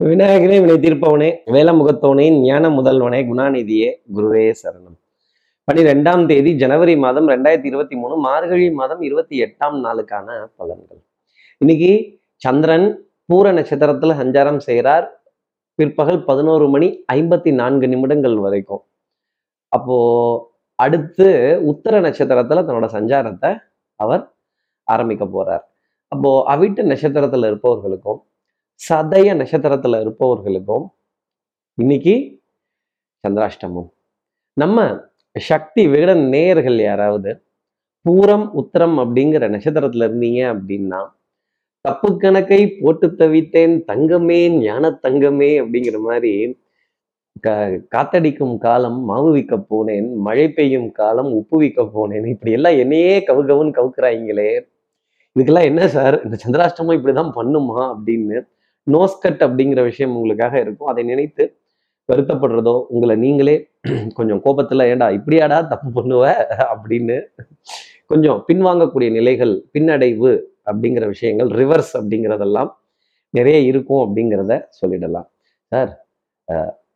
விநாயகனே வினை தீர்ப்பவனே வேலமுகத்தவனே ஞான முதல்வனே குணாநிதியே குருவே சரணம். பனிரெண்டாம் தேதி ஜனவரி மாதம் ரெண்டாயிரத்தி இருபத்தி மூணு மார்கழி மாதம் இருபத்தி எட்டாம் நாளுக்கான பலன்கள். இன்னைக்கு சந்திரன் பூர நட்சத்திரத்துல சஞ்சாரம் செய்கிறார் பிற்பகல் பதினோரு மணி ஐம்பத்தி நான்கு நிமிடங்கள் வரைக்கும். அப்போ அடுத்து உத்தர நட்சத்திரத்துல தன்னோட சஞ்சாரத்தை அவர் ஆரம்பிக்க போறார். அப்போ அவிட்ட நட்சத்திரத்துல இருப்பவர்களுக்கும் சதய நட்சத்திரத்துல இருப்பவர்களுக்கும் இன்னைக்கு சந்திராஷ்டமம். நம்ம சக்தி விகடன் நேயர்கள் யாராவது பூரம் உத்தரம் அப்படிங்கிற நட்சத்திரத்துல இருந்தீங்க அப்படின்னா தப்பு கணக்கை போட்டு தவித்தேன் தங்கமே ஞான தங்கமே அப்படிங்கிற மாதிரி க காத்தடிக்கும் காலம் மாவு விற்க போனேன் மழை பெய்யும் காலம் உப்பு விற்க போனேன் இப்படி எல்லாம் என்னையே கவு கவுன்னு கவுக்குறாங்களே இதுக்கெல்லாம் என்ன சார்? இந்த சந்திராஷ்டமம் இப்படிதான் பண்ணுமா அப்படின்னு நோஸ்கட் அப்படிங்கிற விஷயம் உங்களுக்காக இருக்கும். அதை நினைத்து வருத்தப்படுறதோ உங்களை நீங்களே கொஞ்சம் கோபத்துல ஏண்டா இப்படியாடா தப்பு பண்ணுவ? அப்படின்னு கொஞ்சம் பின்வாங்கக்கூடிய நிலைகள் பின்னடைவு அப்படிங்கிற விஷயங்கள் ரிவர்ஸ் அப்படிங்கிறதெல்லாம் நிறைய இருக்கும் அப்படிங்கிறத சொல்லிடலாம். சார்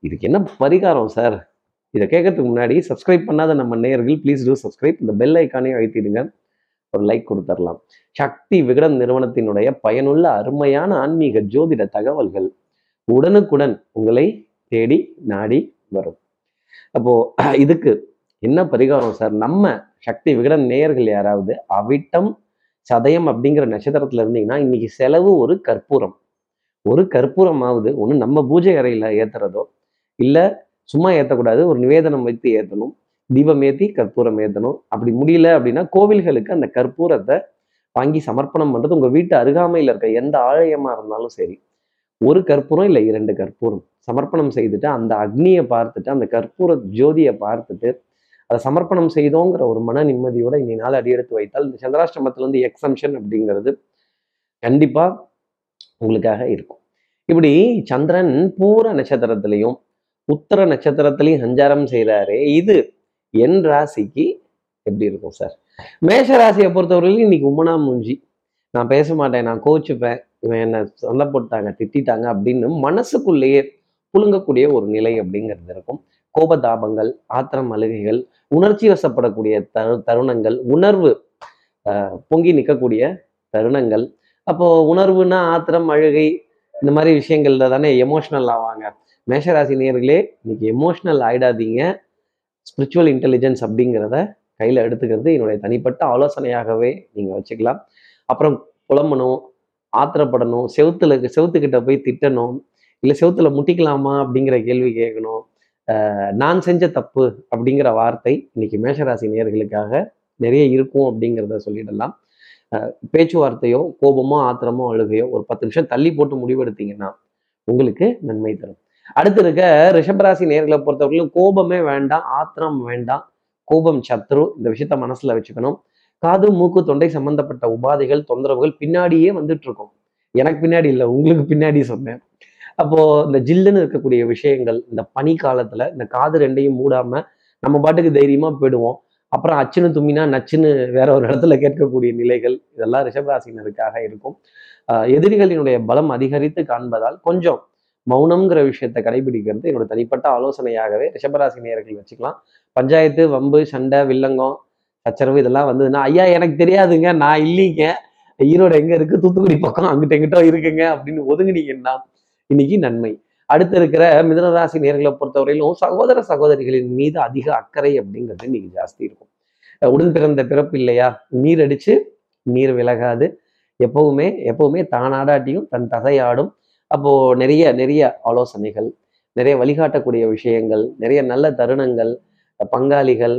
இதுக்கு என்ன பரிகாரம் சார்? இதை கேட்கறதுக்கு முன்னாடி சப்ஸ்கிரைப் பண்ணாத நம்ம நேயர்கள் ப்ளீஸ் டூ சப்ஸ்கிரைப் இந்த பெல் ஐக்கானே அழுத்திடுங்க. ஒரு லைக் கொடுத்துடலாம் சக்தி விகடன் நிறுவனத்தினுடைய பயனுள்ள அருமையான ஆன்மீக ஜோதிட தகவல்கள் உடனுக்குடன் உங்களை தேடி நாடி வரும். அப்போ இதுக்கு என்ன பரிகாரம் சார்? நம்ம சக்தி விகடன் நேயர்கள் யாராவது அவிட்டம் சதயம் அப்படிங்கிற நட்சத்திரத்துல இருந்தீங்கன்னா இன்னைக்கு செலவு ஒரு கற்பூரம். ஒரு கற்பூரமாவது ஒன்று நம்ம பூஜை அறையில ஏத்துறதோ இல்லை சும்மா ஏற்றக்கூடாது ஒரு நிவேதனம் வைத்து ஏற்றணும் தீபம் ஏற்றி கற்பூரம் ஏற்றணும் அப்படி முடியல அப்படின்னா கோவில்களுக்கு அந்த கற்பூரத்தை வாங்கி சமர்ப்பணம் பண்ணுறது உங்கள் வீட்டு அருகாமையில் இருக்க எந்த ஆலயமாக இருந்தாலும் சரி. ஒரு கற்பூரம் இல்லை இரண்டு கற்பூரம். சமர்ப்பணம் செய்துட்டு அந்த அக்னியை பார்த்துட்டு அந்த கற்பூர ஜோதியை பார்த்துட்டு அதை சமர்ப்பணம் செய்தோங்கிற ஒரு மன நிம்மதியோட இன்னி நாள் அடியெடுத்து வைத்தால் இந்த சந்திராஷ்டமத்துல இருந்து எக்ஸம்ஷன் அப்படிங்கிறது கண்டிப்பா உங்களுக்காக இருக்கும். இப்படி சந்திரன் பூர நட்சத்திரத்திலையும் உத்தர நட்சத்திரத்திலையும் சஞ்சாரம் செய்கிறாரே இது என் ராசிக்கு எப்படி இருக்கும் சார்? மேஷ ராசியை பொறுத்தவரையிலும் இன்னைக்கு உமனா மூஞ்சி. நான் பேச மாட்டேன் நான் கோச்சுப்பேன். இவன் என்ன சொல்ல போட்டாங்க திட்டாங்க அப்படின்னு மனசுக்குள்ளேயே புழுங்கக்கூடிய ஒரு நிலை அப்படிங்கிறது இருக்கும். கோபதாபங்கள் ஆத்திரம் அழுகைகள் உணர்ச்சி வசப்படக்கூடிய தரு தருணங்கள் உணர்வு பொங்கி நிற்கக்கூடிய தருணங்கள். அப்போ உணர்வுனா ஆத்திரம் அழுகை இந்த மாதிரி விஷயங்கள்ல தானே எமோஷனல் ஆவாங்க. மேஷராசி நேர்களே இன்னைக்கு எமோஷனல் ஆயிடாதீங்க. ஸ்பிரிச்சுவல் இன்டெலிஜென்ஸ் அப்படிங்கிறத கையில் எடுத்துக்கிறது என்னுடைய தனிப்பட்ட ஆலோசனையாகவே நீங்கள் வச்சுக்கலாம். அப்புறம் புலம்பணும் ஆத்திரப்படணும் செவுத்துல செவுத்துக்கிட்ட போய் திட்டணும் இல்லை செவுத்துல முட்டிக்கலாமா அப்படிங்கிற கேள்வி கேட்கணும். நான் செஞ்ச தப்பு அப்படிங்கிற வார்த்தை இன்னைக்கு மேஷராசி நேர்களுக்காக நிறைய இருக்கும் அப்படிங்கிறத சொல்லிடலாம். பேச்சுவார்த்தையோ கோபமோ ஆத்திரமோ அழுகையோ ஒரு பத்து நிமிஷம் தள்ளி போட்டு முடிவெடுத்தீங்கன்னா உங்களுக்கு நன்மை தரும். அடுத்து இருக்க ரிஷபராசி நேர்களை பொறுத்தவரையிலும் கோபமே வேண்டாம் ஆத்திரம் வேண்டாம். கோபம் சத்ரு இந்த விஷயத்த மனசுல வச்சுக்கணும். காது மூக்கு தொண்டை சம்பந்தப்பட்ட உபாதைகள் தொந்தரவுகள் பின்னாடியே வந்துட்டு இருக்கும் எனக்கு பின்னாடி இல்லை உங்களுக்கு பின்னாடி சொன்னேன். அப்போ இந்த ஜில்லுன்னு இருக்கக்கூடிய விஷயங்கள் இந்த பனி காலத்துல இந்த காது ரெண்டையும் மூடாம நம்ம பாட்டுக்கு தைரியமா போயிடுவோம். அப்புறம் அச்சுன்னு தும்மினா நச்சுன்னு வேற ஒரு இடத்துல கேட்கக்கூடிய நிலைகள் இதெல்லாம் ரிஷபராசினருக்காக இருக்கும். எதிரிகளினுடைய பலம் அதிகரித்து காண்பதால் கொஞ்சம் மௌனம்ங்கிற விஷயத்தை கடைபிடிக்கிறது என்னோட தனிப்பட்ட ஆலோசனையாகவே ரிஷபராசி நேர்கள் வச்சுக்கலாம். பஞ்சாயத்து வம்பு சண்டை வில்லங்கம் சச்சரவு இதெல்லாம் வந்ததுன்னா ஐயா எனக்கு தெரியாதுங்க நான் இல்லைங்க. ஈரோடு எங்கே இருக்கு? தூத்துக்குடி பக்கம் அங்கிட்ட எங்கிட்ட இருக்குங்க. அப்படின்னு ஒதுங்கினீங்கன்னா இன்னைக்கு நன்மை. அடுத்து இருக்கிற மிதனராசி நேர்களை பொறுத்தவரையிலும் சகோதர சகோதரிகளின் மீது அதிக அக்கறை அப்படிங்கிறது இன்னைக்கு ஜாஸ்தி இருக்கும். உடன் பிறந்த பிறப்பு இல்லையா? நீர் அடிச்சு நீர் விலகாது. எப்பவுமே எப்பவுமே தானாடாட்டியும் தன் தசையாடும். அப்போ நிறைய நிறைய ஆலோசனைகள் நிறைய வழிகாட்டக்கூடிய விஷயங்கள் நிறைய நல்ல தருணங்கள் பங்காளிகள்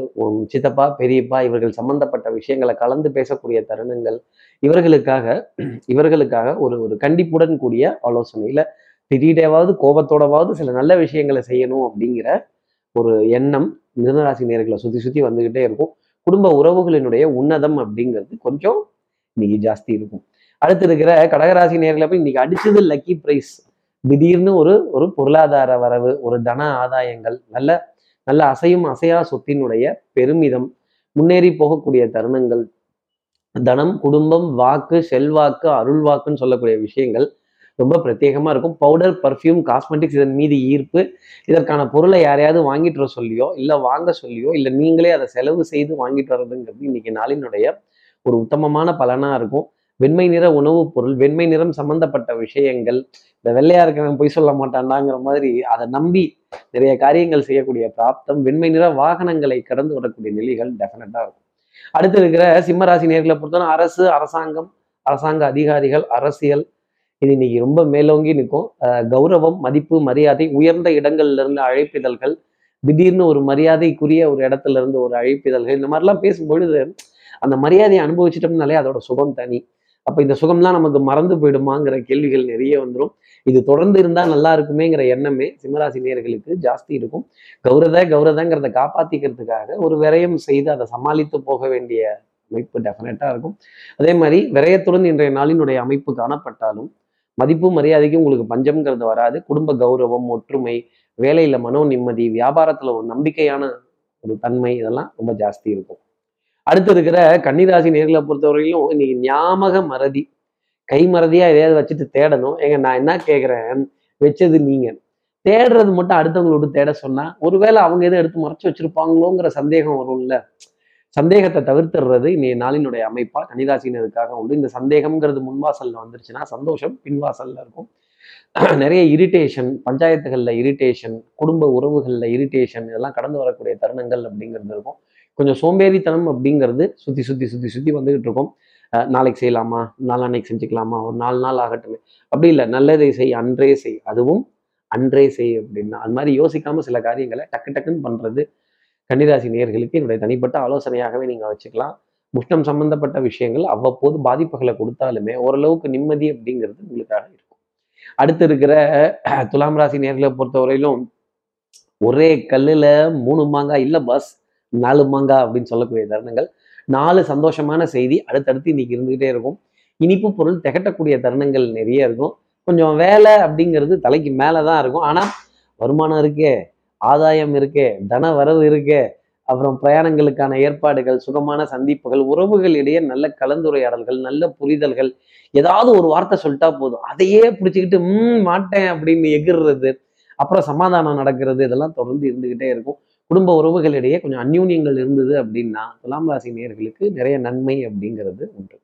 சித்தப்பா பெரியப்பா இவர்கள் சம்பந்தப்பட்ட விஷயங்களை கலந்து பேசக்கூடிய தருணங்கள் இவர்களுக்காக இவர்களுக்காக ஒரு ஒரு கண்டிப்புடன் கூடிய ஆலோசனையில திடீரெவாவது கோபத்தோடவாவது சில நல்ல விஷயங்களை செய்யணும் அப்படிங்கிற ஒரு எண்ணம் மிதனராசி நேர்களை சுத்தி சுத்தி வந்துகிட்டே இருக்கும். குடும்ப உறவுகளினுடைய உன்னதம் அப்படிங்கிறது கொஞ்சம் இன்னைக்கு ஜாஸ்தி இருக்கும். அடுத்து இருக்கிற கடகராசி நேர்களை போய் இன்னைக்கு அடிச்சது லக்கி பிரைஸ் திடீர்னு ஒரு ஒரு பொருளாதார வரவு ஒரு தன ஆதாயங்கள் நல்ல நல்ல அசையும் அசையா சொத்தினுடைய பெருமிதம் முன்னேறி போகக்கூடிய தருணங்கள் தனம் குடும்பம் வாக்கு செல்வாக்கு அருள் வாக்குன்னு சொல்லக்கூடிய விஷயங்கள் ரொம்ப பிரத்யேகமா இருக்கும். பவுடர் பர்ஃப்யூம் காஸ்மெட்டிக்ஸ் இதன் மீது ஈர்ப்பு. இதற்கான பொருளை யாரையாவது வாங்கிட்டு வர சொல்லியோ இல்லை வாங்க சொல்லியோ இல்லை நீங்களே அதை செலவு செய்து வாங்கிட்டு வர்றதுங்கிறது இன்னைக்கு நாளினுடைய ஒரு உத்தமமான பலனா இருக்கும். வெண்மை நிற உணவுப் பொருள் வெண்மை நிறம் சம்பந்தப்பட்ட விஷயங்கள் இந்த வெள்ளையா இருக்கவன் பொய் சொல்ல மாட்டான்டாங்கிற மாதிரி அதை நம்பி நிறைய காரியங்கள் செய்யக்கூடிய பிராப்தம் வெண்மை நிற வாகனங்களை கடந்து வரக்கூடிய நிலைகள் டெஃபினட்டா இருக்கும். அடுத்து இருக்கிற சிம்மராசி நேர்களை பொறுத்தவரை அரசு அரசாங்கம் அரசாங்க அதிகாரிகள் அரசியல் இது இன்னைக்கு ரொம்ப மேலோங்கி நிற்கும். அஹ் கௌரவம் மதிப்பு மரியாதை உயர்ந்த இடங்கள்ல இருந்து அழைப்பிதழ்கள் திடீர்னு ஒரு மரியாதைக்குரிய ஒரு இடத்துல இருந்து ஒரு அழைப்பிதழ்கள் இந்த மாதிரிலாம் பேசும்பொழுது அந்த மரியாதையை அனுபவிச்சிட்டோம்னாலே அதோட சுகம் தனி. அப்போ இந்த சுகம்லாம் நமக்கு மறந்து போயிடுமாங்கிற கேள்விகள் நிறைய வந்துடும் இது தொடர்ந்து இருந்தால் நல்லா இருக்குமேங்கிற எண்ணமே சிம்மராசி நேர்களுக்கு ஜாஸ்தி இருக்கும். கௌரத கௌரதங்கிறத காப்பாற்றிக்கிறதுக்காக ஒரு விரயம் செய்து அதை சமாளித்து போக வேண்டிய அமைப்பு டெஃபினட்டாக இருக்கும். அதே மாதிரி விரயத்துடன் இன்றைய நாளினுடைய அமைப்பு காணப்பட்டாலும் மதிப்பு மரியாதைக்கு உங்களுக்கு பஞ்சம்ங்கிறது வராது. குடும்ப கௌரவம் ஒற்றுமை வேலையில் மனோ நிம்மதி வியாபாரத்தில் ஒரு நம்பிக்கையான ஒரு தன்மை இதெல்லாம் ரொம்ப ஜாஸ்தி இருக்கும். அடுத்து இருக்கிற கன்னிராசி நேர்களை பொறுத்தவரையிலும் இன்னைக்கு ஞாபக மறதி. கை மறதியா எதையாவது வச்சுட்டு தேடணும். ஏங்க நான் என்ன கேட்குறேன் வச்சது நீங்க. தேடுறது மட்டும் அடுத்தவங்களோட தேட சொன்னா ஒருவேளை அவங்க எதை எடுத்து மறைச்சு வச்சிருப்பாங்களோங்கிற சந்தேகம் வரும்ல. சந்தேகத்தை தவிர்த்துடுறது இன்னைய நாளினுடைய அமைப்பா. கன்னிராசினருக்காக உண்டு. இந்த சந்தேகம்ங்கிறது முன்வாசல்ல வந்துருச்சுன்னா சந்தோஷம் பின்வாசல்ல இருக்கும். நிறைய இரிட்டேஷன் பஞ்சாயத்துகளில் இரிட்டேஷன் குடும்ப உறவுகளில் இரிட்டேஷன் இதெல்லாம் கடந்து வரக்கூடிய தருணங்கள் அப்படிங்கிறது இருக்கும். கொஞ்சம் சோம்பேறித்தனம் அப்படிங்கிறது சுத்தி சுத்தி சுத்தி சுத்தி வந்துகிட்டு இருக்கோம். நாளைக்கு செய்யலாமா? நாளான்னைக்கு செஞ்சுக்கலாமா? ஒரு நாலு நாள் ஆகட்டுமே. அப்படி இல்லை நல்லதை செய் அன்றே செய். அதுவும் அன்றே செய் அப்படின்னா அது மாதிரி யோசிக்காம சில காரியங்களை டக்கு டக்குன்னு பண்றது கன்னிராசி நேர்களுக்கு என்னுடைய தனிப்பட்ட ஆலோசனையாகவே நீங்க வச்சுக்கலாம். முஷ்டம் சம்பந்தப்பட்ட விஷயங்கள் அவ்வப்போது பாதிப்புகளை கொடுத்தாலுமே ஓரளவுக்கு நிம்மதி அப்படிங்கிறது உங்களுக்காக இருக்கும். அடுத்து இருக்கிற துலாம் ராசி நேர்களை பொறுத்தவரையிலும் ஒரே கல்லுல மூணு மாங்காய் இல்ல பஸ் நாலு மாங்கா அப்படின்னு சொல்லக்கூடிய தருணங்கள். நாலு சந்தோஷமான செய்தி. அடுத்தடுத்து இன்னைக்கு இருந்துகிட்டே இருக்கும். இனிப்பு பொருள் திகட்டக்கூடிய தருணங்கள் நிறைய இருக்கும். கொஞ்சம் வேலை அப்படிங்கிறது தலைக்கு மேலே தான் இருக்கும். ஆனால் வருமானம் இருக்கே ஆதாயம் இருக்கே தன வரவு இருக்கே அப்புறம் பிரயாணங்களுக்கான ஏற்பாடுகள் சுகமான சந்திப்புகள் உறவுகளிடையே நல்ல கலந்துரையாடல்கள் நல்ல புரிதல்கள் ஏதாவது ஒரு வார்த்தை சொல்லிட்டா போதும். அதையே பிடிச்சிக்கிட்டு ம் மாட்டேன் அப்படின்னு எகிர்றது அப்புறம் சமாதானம் நடக்கிறது இதெல்லாம் தொடர்ந்து இருந்துகிட்டே இருக்கும். குடும்ப உறவுகளிடையே கொஞ்சம் அந்யூன்யங்கள் இருந்தது அப்படின்னா துலாம் ராசி நேயர்களுக்கு நிறைய நன்மை அப்படிங்கிறது உண்டு.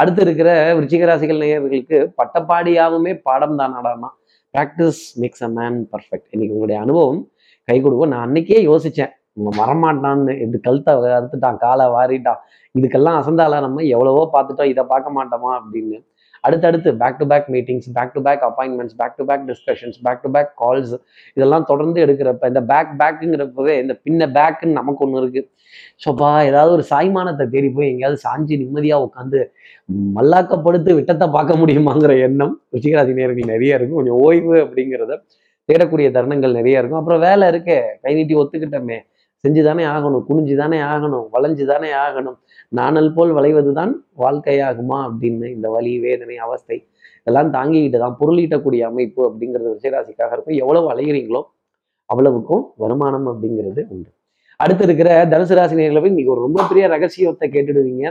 அடுத்து இருக்கிற விருச்சிக ராசிகள் நேயர்களுக்கு பட்டப்பாடியாகவுமே பாடம் தான். நாடானா practice makes a man perfect இன்னைக்கு உங்களுடைய அனுபவம் கை கொடுக்கும் நான் அன்னைக்கே யோசிச்சேன். இவன் வரமாட்டான்னு. இப்படி கழுத்தை அறுத்துட்டான் காலை வாரிட்டான். இதுக்கெல்லாம் அசந்தால நம்ம எவ்வளவோ பார்த்துட்டோம். இதை பார்க்க மாட்டோமா அப்படின்னு. அடுத்தடுத்து back to back meetings back to back appointments back to back discussions back to back calls இதெல்லாம் தொடர்ந்து எடுக்கிறப்ப இந்த பேக் பேக்குங்கிறப்பவே இந்த பின்ன பேக்குன்னு நமக்கு ஒன்று இருக்கு. ஸோப்பா ஏதாவது ஒரு சாய்மானத்தை தேடி போய் எங்கேயாவது சாஞ்சி நிம்மதியாக உட்காந்து மல்லாக்கப்படுத்து விட்டத்தை பார்க்க முடியுமாங்கிற எண்ணம் ருச்சிகராசி நேர்கள் நிறைய இருக்கும். கொஞ்சம் ஓய்வு அப்படிங்கிறத தேடக்கூடிய தருணங்கள் நிறைய இருக்கும். அப்புறம் வேலை இருக்கே கை நீட்டி ஒத்துக்கிட்டோமே செஞ்சு தானே ஆகணும் குனிஞ்சு தானே ஆகணும் வளைஞ்சு தானே ஆகணும். நாணல் போல் வளைவது தான் வாழ்க்கையாகுமா அப்படின்னு இந்த வலி வேதனை அவஸ்தை இதெல்லாம் தாங்கிக்கிட்டு தான் பொருளீட்டக்கூடிய அமைப்பு அப்படிங்கிறது விஷயராசிக்காக இருக்கும். எவ்வளவு அலைகிறீங்களோ அவ்வளவுக்கும் வருமானம் அப்படிங்கிறது உண்டு. அடுத்து இருக்கிற தனுசு ராசி நேர்களை போய் இன்னைக்கு ஒரு ரொம்ப பெரிய ரகசியத்தை கேட்டுடுவீங்க.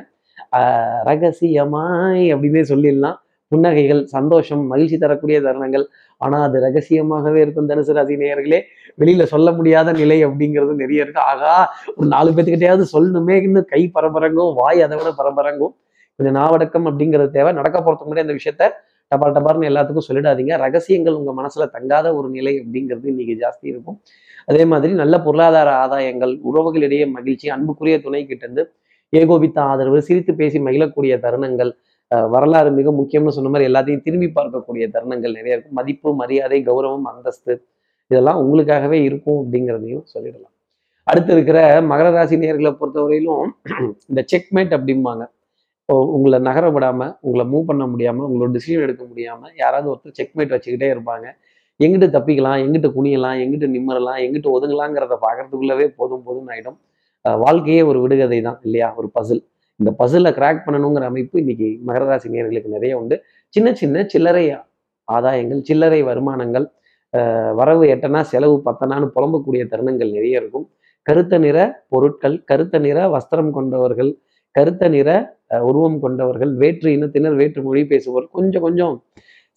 ரகசியமாய் அப்படின்னே சொல்லிடலாம். புன்னகைகள் சந்தோஷம் மகிழ்ச்சி தரக்கூடிய தருணங்கள். ஆனால் அது ரகசியமாகவே இருக்கும் தனுசு ராசி நேயர்களே. வெளியில சொல்ல முடியாத நிலை அப்படிங்கிறது நிறைய இருக்கு. ஆகா ஒரு நாலு பேத்துக்கிட்டையாவது சொல்லணுமே. இன்னும் கை பரபரங்கும் வாய் அதை விட பரபரங்கும் கொஞ்சம் நாவடக்கம் அப்படிங்கிறது தேவை. நடக்க போறதுக்கு முன்னாடி அந்த விஷயத்த டபால் டபார்னு எல்லாத்துக்கும் சொல்லிடாதீங்க. ரகசியங்கள் உங்க மனசுல தங்காத ஒரு நிலை அப்படிங்கிறது இன்னைக்கு ஜாஸ்தி இருக்கும். அதே மாதிரி நல்ல பொருளாதார ஆதாயங்கள் உறவுகளிடையே மகிழ்ச்சி அன்புக்குரிய துணை கிட்டேருந்து ஏகோபித்த ஆதரவு சிரித்து பேசி மகிழக்கூடிய தருணங்கள் வரலாறு மிக முக்கியம்னு சொன்ன மாதிரி எல்லாத்தையும் திரும்பி பார்க்கக்கூடிய தருணங்கள் நிறைய இருக்கும். மதிப்பு மரியாதை கௌரவம் அந்தஸ்து இதெல்லாம் உங்களுக்காகவே இருக்கும் அப்படிங்கிறதையும் சொல்லிடலாம். அடுத்து இருக்கிற மகர ராசி நேர்களை பொறுத்தவரையிலும் இந்த செக்மேட் அப்படிம்பாங்க. இப்போ உங்களை நகர விடாம உங்களை மூவ் பண்ண முடியாம உங்களோட டிசிஷன் எடுக்க முடியாம யாராவது ஒருத்தர் செக்மேட் வச்சுக்கிட்டே இருப்பாங்க. எங்கிட்டு தப்பிக்கலாம் எங்கிட்டு குனியலாம் எங்கிட்டு நிம்மறலாம் எங்கிட்டு ஒதுங்கலாங்கிறத பார்க்கறதுக்குள்ளவே போதும் போதும் ஆகிடும் வாழ்க்கையே ஒரு விடுகதை தான் இல்லையா? ஒரு பசில் இந்த பசில கிராக் பண்ணணுங்கிற அமைப்பு இன்னைக்கு மகர ராசி நேர்களுக்கு நிறைய உண்டு. சின்ன சின்ன சில்லறை ஆதாயங்கள் சில்லறை வருமானங்கள் வரவு எட்டனா செலவு பத்தனான்னு புலம்பக்கூடிய தருணங்கள் நிறைய இருக்கும். கருத்த நிற பொருட்கள் கருத்த நிற வஸ்திரம் கொண்டவர்கள் கருத்த நிற உருவம் கொண்டவர்கள் வேற்று இனத்தினர் வேற்று மொழி பேசுபவர் கொஞ்சம் கொஞ்சம்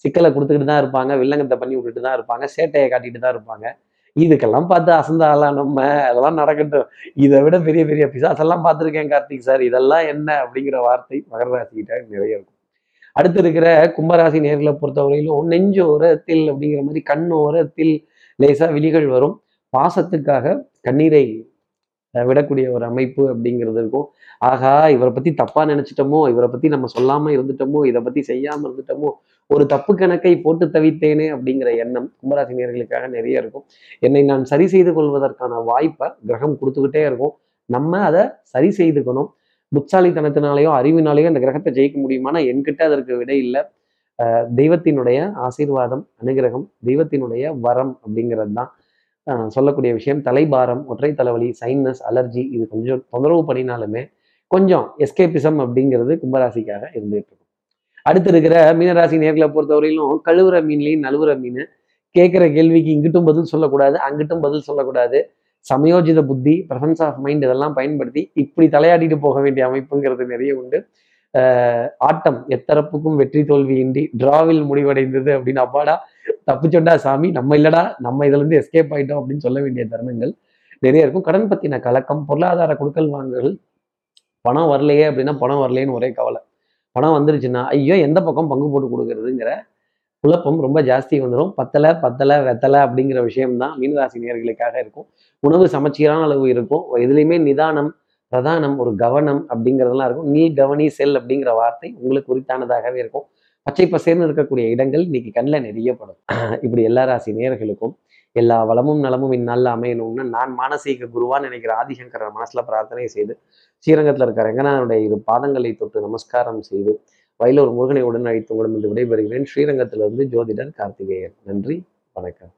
சிக்கலை கொடுத்துக்கிட்டு தான் இருப்பாங்க வில்லங்கத்தை பண்ணி விட்டுட்டு தான் இருப்பாங்க சேட்டையை காட்டிட்டு தான் இருப்பாங்க. இதுக்கெல்லாம் பார்த்து அசந்தாலாம் நம்ம? அதெல்லாம் நடக்கட்டும். இதை விட பெரிய பெரிய பிசாசெல்லாம் பார்த்துருக்கேன் கார்த்திக் சார். இதெல்லாம் என்ன? அப்படிங்கிற வார்த்தை மகர ராசிக்கிட்ட நிறைய இருக்கும். அடுத்து இருக்கிற கும்பராசி நேர்களை பொறுத்தவரையிலும் நெஞ்சோரத்தில் அப்படிங்கிற மாதிரி கண்ணோரத்தில் லேசா விழிகள் வரும். பாசத்துக்காக கண்ணீரை விடக்கூடிய ஒரு அமைப்பு அப்படிங்கிறது இருக்கும். ஆகா இவரை பத்தி தப்பா நினைச்சிட்டோமோ? இவரை பத்தி நம்ம சொல்லாம இருந்துட்டோமோ? இதை பத்தி செய்யாம இருந்துட்டோமோ? ஒரு தப்பு கணக்கை போட்டு தவித்தேனே அப்படிங்கிற எண்ணம் கும்பராசி நேர்களுக்காக நிறைய இருக்கும். என்னை நான் சரி செய்து கொள்வதற்கான வாய்ப்பை கிரகம் கொடுத்துக்கிட்டே இருக்கும். நம்ம அதை சரி செய்துக்கணும். புத்தாலித்தனத்தினாலேயோ அறிவினாலேயோ அந்த கிரகத்தை ஜெயிக்க முடியுமானா என்கிட்ட அதற்கு விடை இல்லை. தெய்வத்தினுடைய ஆசீர்வாதம் அனுகிரகம் தெய்வத்தினுடைய வரம் அப்படிங்கிறது தான். சொல்லக்கூடிய விஷயம். தலைபாரம் ஒற்றை தலைவலி சைனஸ் அலர்ஜி இது கொஞ்சம் தொந்தரவு பண்ணினாலுமே கொஞ்சம் எஸ்கேபிசம் அப்படிங்கிறது கும்பராசிக்காக இருந்துட்டு அடுத்து இருக்கிற மீனராசி நேர்களை பொறுத்தவரையிலும் கழுவுற மீன்லையும் நழுவுற மீன். கேட்குற கேள்விக்கு இங்கிட்டும் பதில் சொல்லக்கூடாது அங்கிட்டும் பதில் சொல்லக்கூடாது. சமயோஜித புத்தி பிரசன்ஸ் ஆஃப் மைண்ட் இதெல்லாம் பயன்படுத்தி இப்படி தலையாடிட்டு போக வேண்டிய அமைப்புங்கிறது நிறைய உண்டு. ஆட்டம் எத்தரப்புக்கும் வெற்றி தோல்வியின்றி டிராவில் முடிவடைந்தது அப்படின்னு அப்பாடா தப்பிச்சொண்டா சாமி நம்ம இல்லடா நம்ம இதுல இருந்து எஸ்கேப் ஆயிட்டோம் அப்படின்னு சொல்ல வேண்டிய தருணங்கள் நிறைய இருக்கும். கடன் பத்தின கலக்கம் பொருளாதார கொடுக்கல் வாங்கல் பணம் வரலையே அப்படின்னா பணம் வரலையேன்னு ஒரே கவலை. பணம் வந்துருச்சுன்னா ஐயோ எந்த பக்கம் பங்கு போட்டு கொடுக்கறதுங்கிற குழப்பம் ரொம்ப ஜாஸ்தி வந்துடும் பத்தலை பத்தலை வெத்தலை அப்படிங்கிற விஷயம்தான் மீனராசி நேர்களுக்காக இருக்கும். உணவு சமச்சீரான அளவு இருக்கும். எதுலையுமே நிதானம் பிரதானம் ஒரு கவனம் அப்படிங்கிறதெல்லாம் இருக்கும். நீ கவனி செல் அப்படிங்கிற வார்த்தை உங்களுக்கு குறித்தானதாகவே இருக்கும். பச்சை பசேர்னு இருக்கக்கூடிய இடங்கள் இன்னைக்கு கண்ணில் நிறைய படும் இப்படி எல்லா ராசி நேர்களுக்கும் எல்லா வளமும் நலமும் இந்நாளில் அமையணும்னு நான் மானசீக குருவான்னு நினைக்கிற ஆதிசங்கர மனசில் பிரார்த்தனை செய்து ஸ்ரீரங்கத்தில் இருக்கிற ரங்கநாதனுடைய இரு பாதங்களை தொட்டு நமஸ்காரம் செய்து வயலூர் முருகனை உடன் அழைத்து உங்களிடம் விடைபெறுகிறேன். ஸ்ரீரங்கத்திலிருந்து ஜோதிடர் கார்த்திகேயன். நன்றி வணக்கம்.